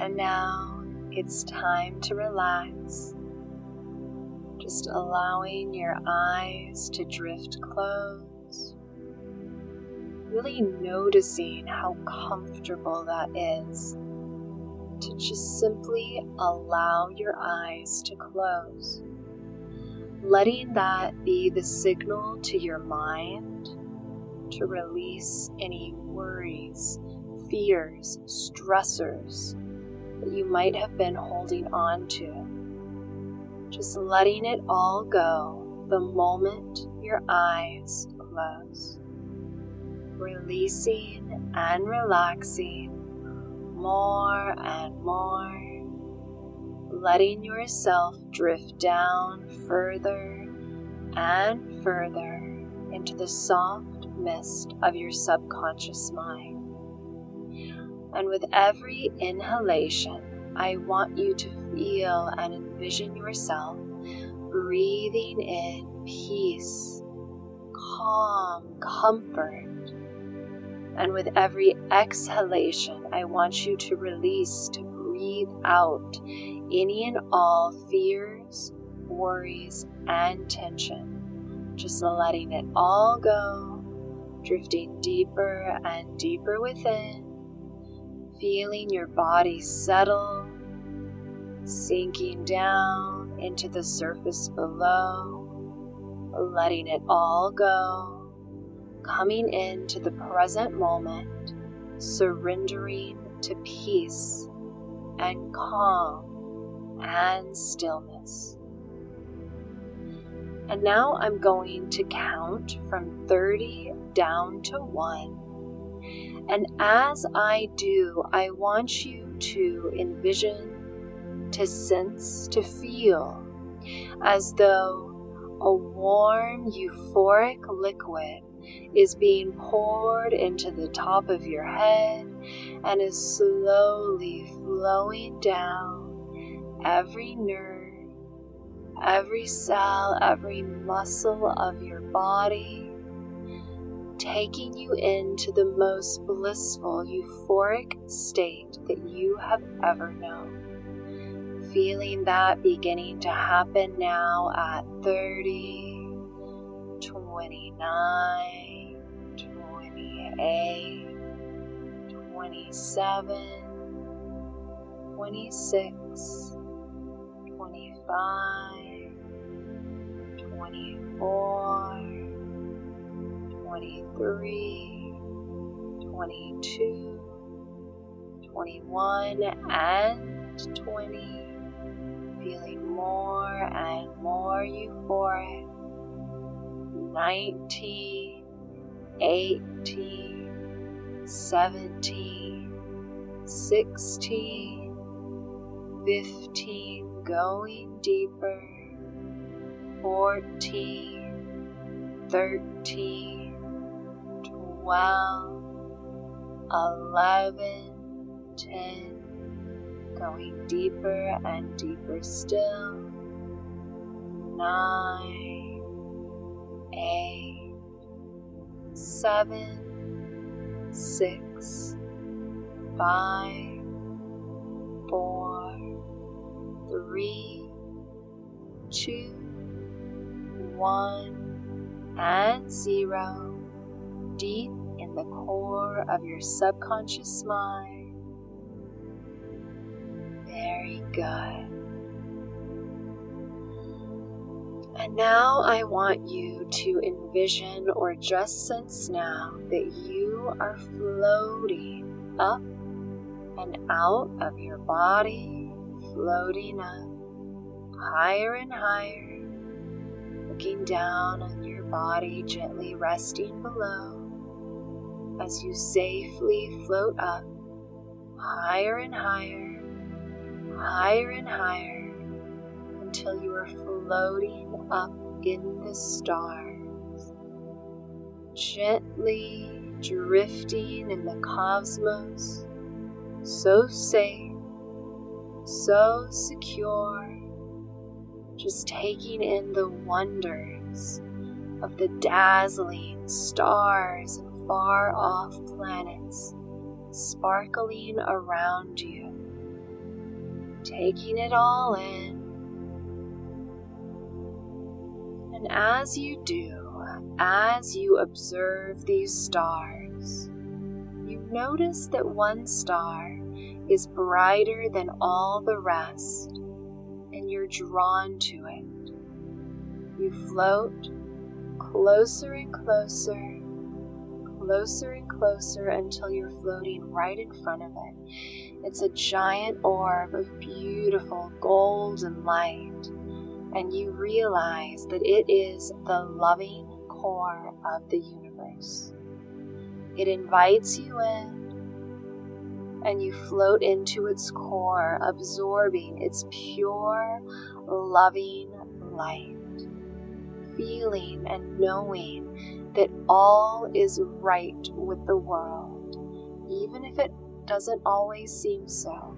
And now it's time to relax. Just allowing your eyes to drift closed. Really noticing how comfortable that is to just simply allow your eyes to close. Letting that be the signal to your mind to release any worries, fears, stressors you might have been holding on to. Just letting it all go the moment your eyes close. Releasing and relaxing more and more. Letting yourself drift down further and further into the soft mist of your subconscious mind. And with every inhalation, I want you to feel and envision yourself breathing in peace, calm, comfort. And with every exhalation, I want you to release, to breathe out any and all fears, worries, and tension. Just letting it all go, drifting deeper and deeper within feeling your body settle, sinking down into the surface below, letting it all go, coming into the present moment, surrendering to peace and calm and stillness. And now I'm going to count from 30 down to 1 and as I do, I want you to envision, to sense, to feel as though a warm, euphoric liquid is being poured into the top of your head and is slowly flowing down every nerve, every cell, every muscle of your body taking you into the most blissful, euphoric state that you have ever known. Feeling that beginning to happen now at 30, 29, 28, 27, 26, 25, 24, 23, 22, 21, and 20. Feeling more and more euphoric. 19, 18, 17, 16, 15, going deeper. 14, 13, 12, 11, 10, going deeper and deeper still, 9, 8, 7, 6, 5, 4, 3, 2, 1, and 0 deep in the core of your subconscious mind. Very good. And now I want you to envision or just sense now that you are floating up and out of your body, floating up higher and higher, looking down on your body, gently resting below as you safely float up higher and higher, higher and higher until you are floating up in the stars, gently drifting in the cosmos, so safe, so secure, just taking in the wonders of the dazzling stars and far off planets sparkling around you taking it all in. And as you do, as you observe these stars, you notice that one star is brighter than all the rest, and you're drawn to it. You float closer and closer, closer and closer until you're floating right in front of it. It's a giant orb of beautiful golden light, and you realize that it is the loving core of the universe. It invites you in, and you float into its core, absorbing its pure, loving light feeling and knowing that all is right with the world, even if it doesn't always seem so.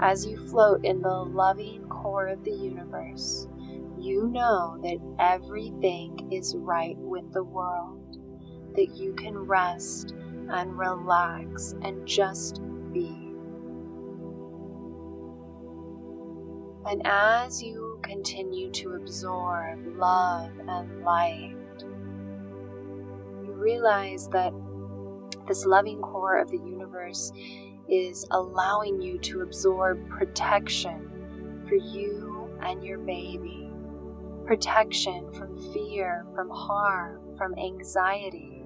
As you float in the loving core of the universe, you know that everything is right with the world, that you can rest and relax and just be. And as you continue to absorb love and light, realize that this loving core of the universe is allowing you to absorb protection for you and your baby. Protection from fear, from harm, from anxiety.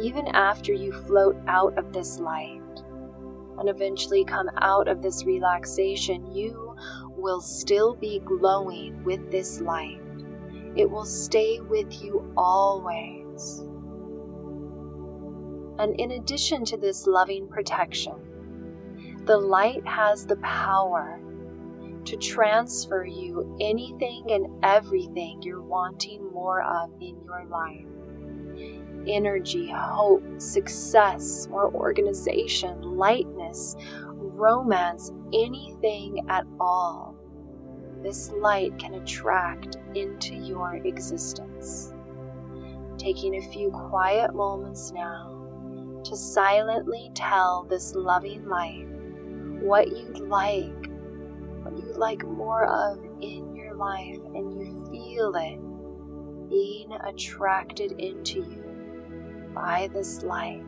Even after you float out of this light and eventually come out of this relaxation, you will still be glowing with this light. It will stay with you always. And in addition to this loving protection, the light has the power to transfer you anything and everything you're wanting more of in your life energy, hope, success, more organization, lightness, romance, anything at all, this light can attract into your existence. Taking a few quiet moments now to silently tell this loving light what you'd like, what you'd like more of in your life, and you feel it being attracted into you by this light.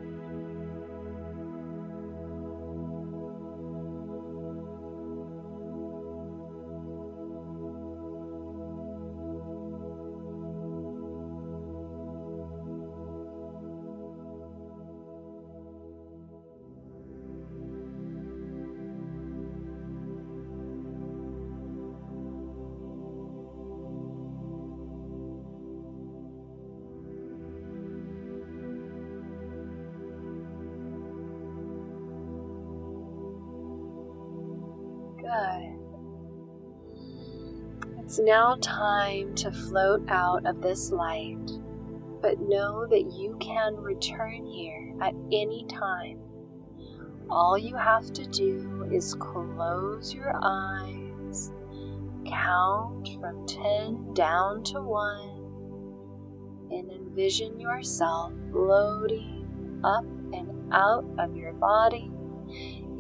Now time to float out of this light, but know that you can return here at any time. All you have to do is close your eyes, count from 10 down to 1, and envision yourself floating up and out of your body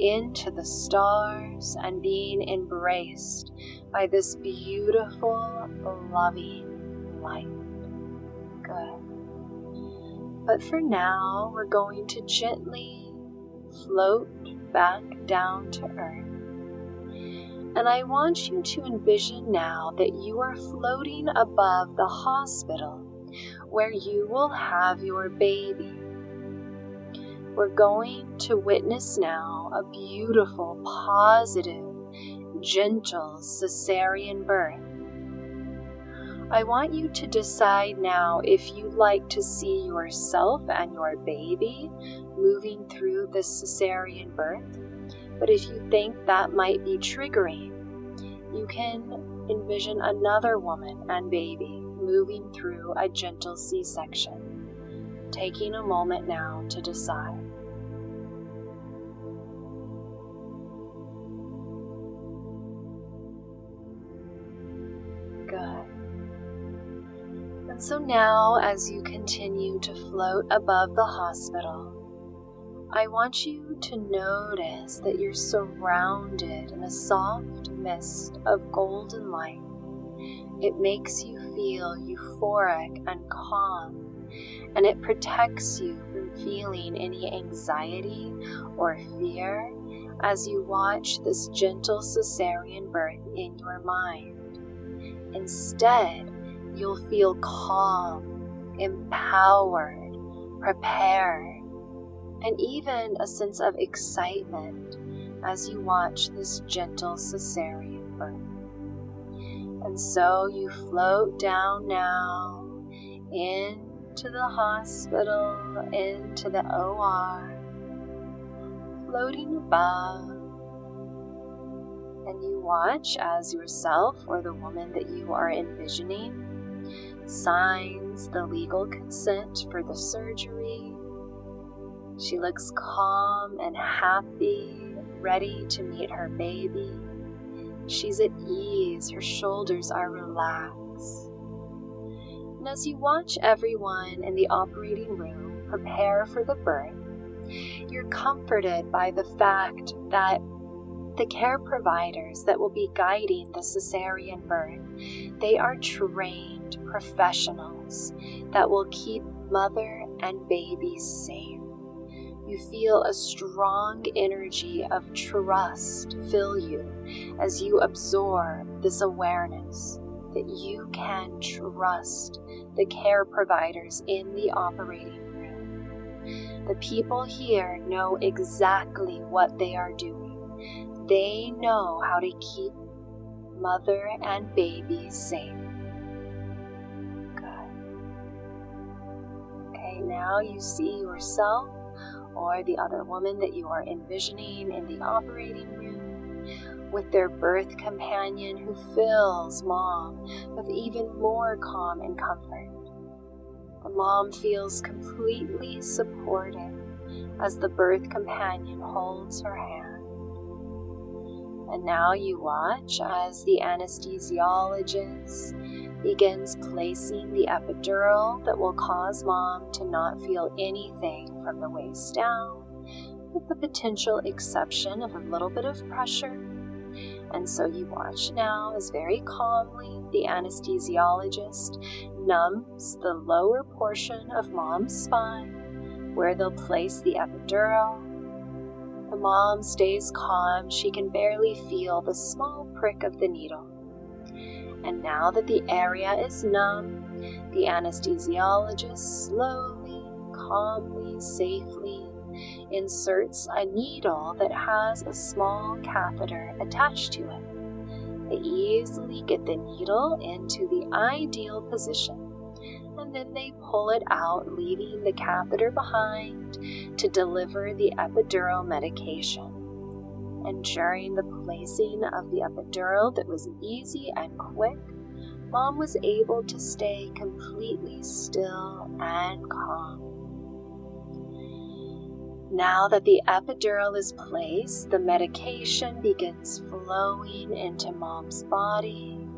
into the stars and being embraced by this beautiful, loving light. Good. But for now, we're going to gently float back down to earth. And I want you to envision now that you are floating above the hospital where you will have your baby we're going to witness now a beautiful, positive, gentle cesarean birth. I want you to decide now if you'd like to see yourself and your baby moving through the cesarean birth. But if you think that might be triggering, you can envision another woman and baby moving through a gentle C section. Taking a moment now to decide. So now, as you continue to float above the hospital, I want you to notice that you're surrounded in a soft mist of golden light. It makes you feel euphoric and calm, and it protects you from feeling any anxiety or fear as you watch this gentle cesarean birth in your mind. Instead, you'll feel calm, empowered, prepared, and even a sense of excitement as you watch this gentle cesarean birth. And so you float down now into the hospital, into the OR, floating above. And you watch as yourself or the woman that you are envisioning signs the legal consent for the surgery. She looks calm and happy, ready to meet her baby. She's at ease, her shoulders are relaxed. And as you watch everyone in the operating room prepare for the birth, you're comforted by the fact that the care providers that will be guiding the cesarean birth, they are trained professionals that will keep mother and baby safe. You feel a strong energy of trust fill you as you absorb this awareness that you can trust the care providers in the operating room. The people here know exactly what they are doing. They know how to keep mother and baby safe. Now you see yourself or the other woman that you are envisioning in the operating room with their birth companion who fills mom with even more calm and comfort. The mom feels completely supported as the birth companion holds her hand. And now you watch as the anesthesiologist begins placing the epidural that will cause mom to not feel anything from the waist down, with the potential exception of a little bit of pressure. And so you watch now as very calmly the anesthesiologist numbs the lower portion of mom's spine where they'll place the epidural. The mom stays calm, she can barely feel the small prick of the needle. And now that the area is numb, the anesthesiologist slowly, calmly, safely inserts a needle that has a small catheter attached to it. They easily get the needle into the ideal position and then they pull it out, leaving the catheter behind to deliver the epidural medication and during the placing of the epidural that was easy and quick, Mom was able to stay completely still and calm. Now that the epidural is placed, the medication begins flowing into Mom's body.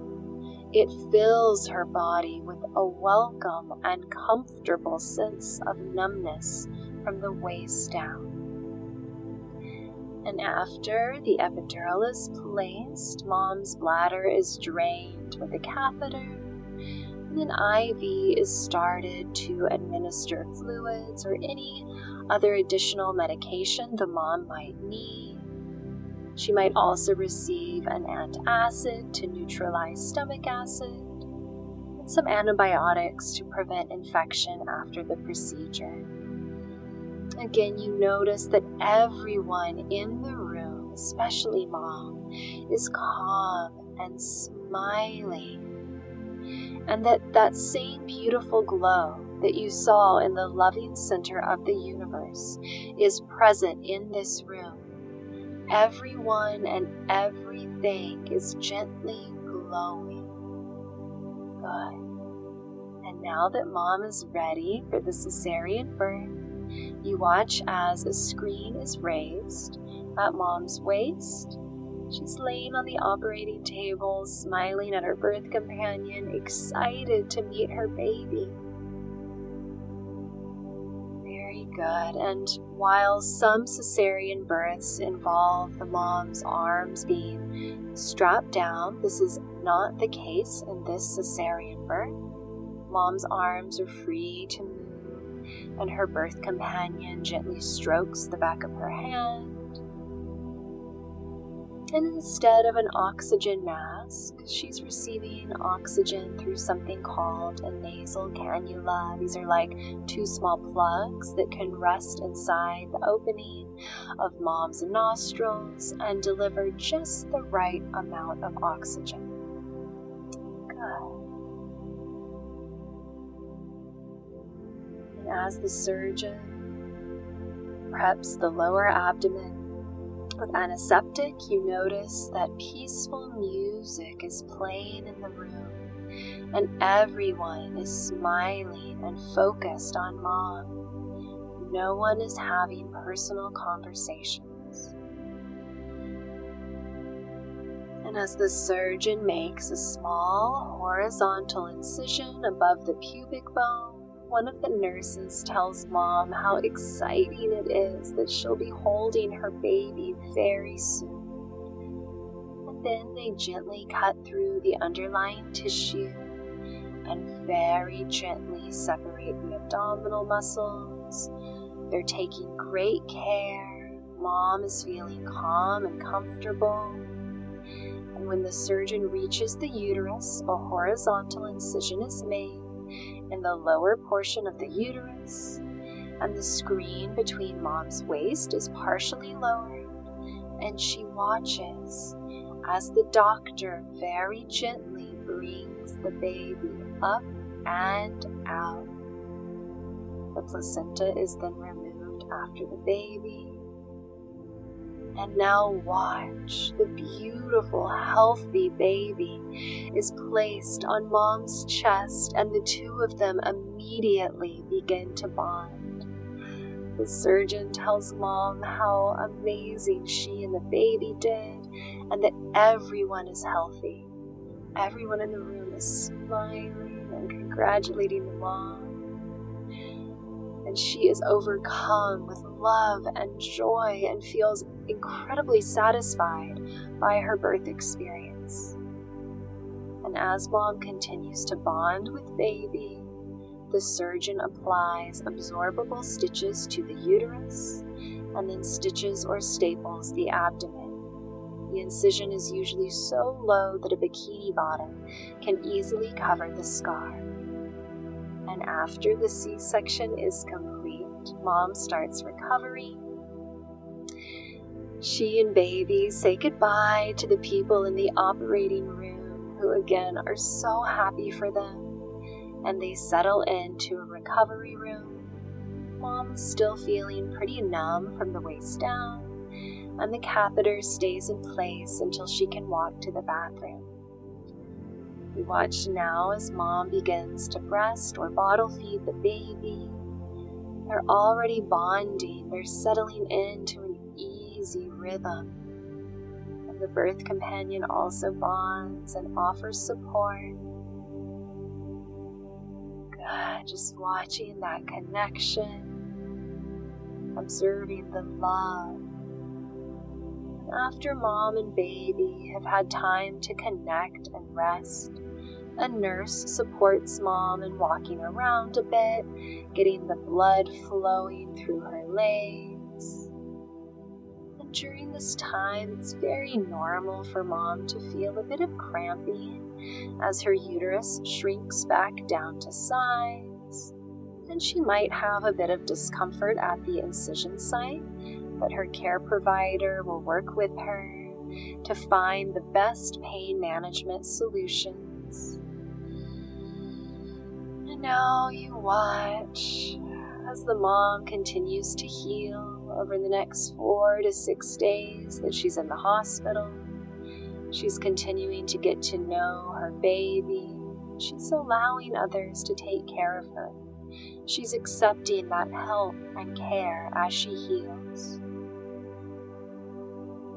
It fills her body with a welcome and comfortable sense of numbness from the waist down. And after the epidural is placed, mom's bladder is drained with a catheter, and an IV is started to administer fluids or any other additional medication the mom might need. She might also receive an antacid to neutralize stomach acid, and some antibiotics to prevent infection after the procedure. Again, you notice that everyone in the room, especially mom, is calm and smiling. And that that same beautiful glow that you saw in the loving center of the universe is present in this room. Everyone and everything is gently glowing. Good. And now that mom is ready for the cesarean birth, you watch as a screen is raised at mom's waist. She's laying on the operating table, smiling at her birth companion, excited to meet her baby. Very good. And while some cesarean births involve the mom's arms being strapped down, this is not the case in this cesarean birth. Mom's arms are free to and her birth companion gently strokes the back of her hand and instead of an oxygen mask, she's receiving oxygen through something called a nasal cannula. These are like two small plugs that can rest inside the opening of mom's nostrils and deliver just the right amount of oxygen. As the surgeon preps the lower abdomen with antiseptic, you notice that peaceful music is playing in the room, and everyone is smiling and focused on mom. No one is having personal conversations. And as the surgeon makes a small horizontal incision above the pubic bone, one of the nurses tells mom how exciting it is that she'll be holding her baby very soon. And then they gently cut through the underlying tissue and very gently separate the abdominal muscles. They're taking great care. Mom is feeling calm and comfortable. And when the surgeon reaches the uterus, a horizontal incision is made in the lower portion of the uterus, and the screen between mom's waist is partially lowered, and she watches as the doctor very gently brings the baby up and out. The placenta is then removed after the baby and now watch the beautiful, healthy baby is placed on mom's chest, and the two of them immediately begin to bond. The surgeon tells mom how amazing she and the baby did, and that everyone is healthy. Everyone in the room is smiling and congratulating the mom and she is overcome with love and joy and feels incredibly satisfied by her birth experience. And as mom continues to bond with baby, the surgeon applies absorbable stitches to the uterus and then stitches or staples the abdomen. The incision is usually so low that a bikini bottom can easily cover the scar and after the C section is complete, mom starts recovery. She and baby say goodbye to the people in the operating room who, again, are so happy for them, and they settle into a recovery room. Mom is still feeling pretty numb from the waist down, and the catheter stays in place until she can walk to the bathroom. We watch now as mom begins to breast or bottle feed the baby. They're already bonding, they're settling into rhythm. And the birth companion also bonds and offers support. Just watching that connection, observing the love. After mom and baby have had time to connect and rest, a nurse supports mom in walking around a bit, getting the blood flowing through her legs. During this time, it's very normal for mom to feel a bit of cramping as her uterus shrinks back down to size. And she might have a bit of discomfort at the incision site, but her care provider will work with her to find the best pain management solutions And now you watch as the mom continues to heal over the next four to six days that she's in the hospital. She's continuing to get to know her baby. She's allowing others to take care of her. She's accepting that help and care as she heals.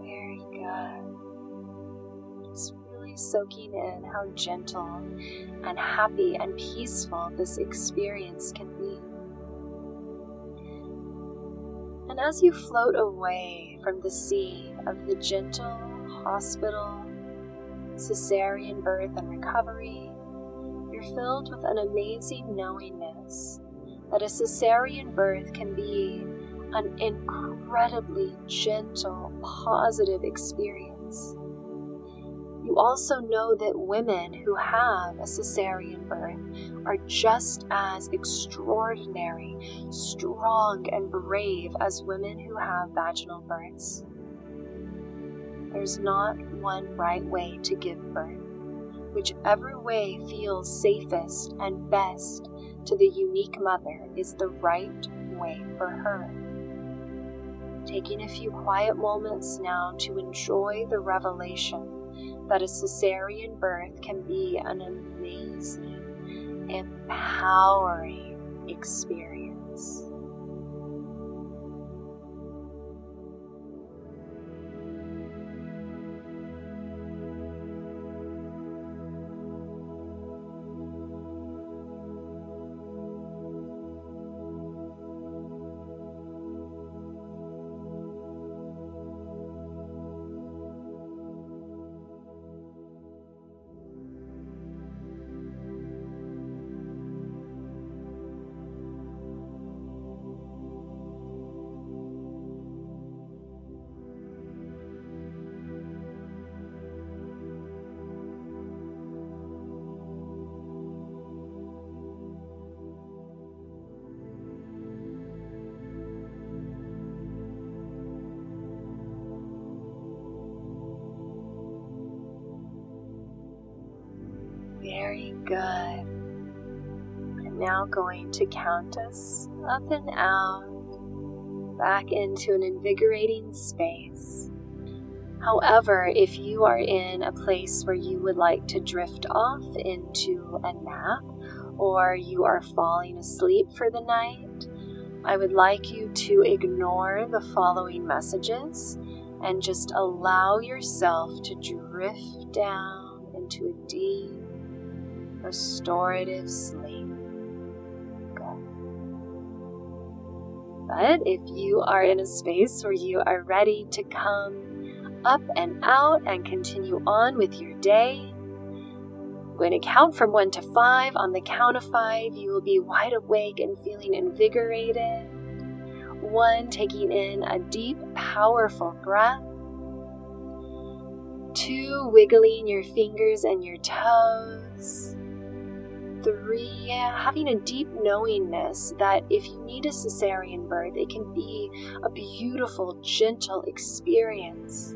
Very good. Just really soaking in how gentle and happy and peaceful this experience can be. And as you float away from the sea of the gentle hospital, cesarean birth and recovery, you're filled with an amazing knowingness that a cesarean birth can be an incredibly gentle, positive experience. You also know that women who have a cesarean birth are just as extraordinary, strong, and brave as women who have vaginal births. There's not one right way to give birth. Whichever way feels safest and best to the unique mother is the right way for her. Taking a few quiet moments now to enjoy the revelation that a cesarean birth can be an amazing, empowering experience. Good. I'm now going to count us up and out, back into an invigorating space. However, if you are in a place where you would like to drift off into a nap or you are falling asleep for the night, I would like you to ignore the following messages and just allow yourself to drift down into a deep restorative sleep. Good. But if you are in a space where you are ready to come up and out and continue on with your day, I'm going to count from one to five. On the count of five, you will be wide awake and feeling invigorated. One, taking in a deep, powerful breath. Two, wiggling your fingers and your toes three, having a deep knowingness that if you need a cesarean birth, it can be a beautiful, gentle experience.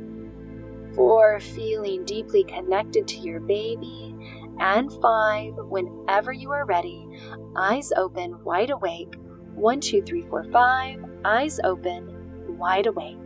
Four, feeling deeply connected to your baby. And five, whenever you are ready, eyes open, wide awake. One, two, three, four, five, eyes open, wide awake.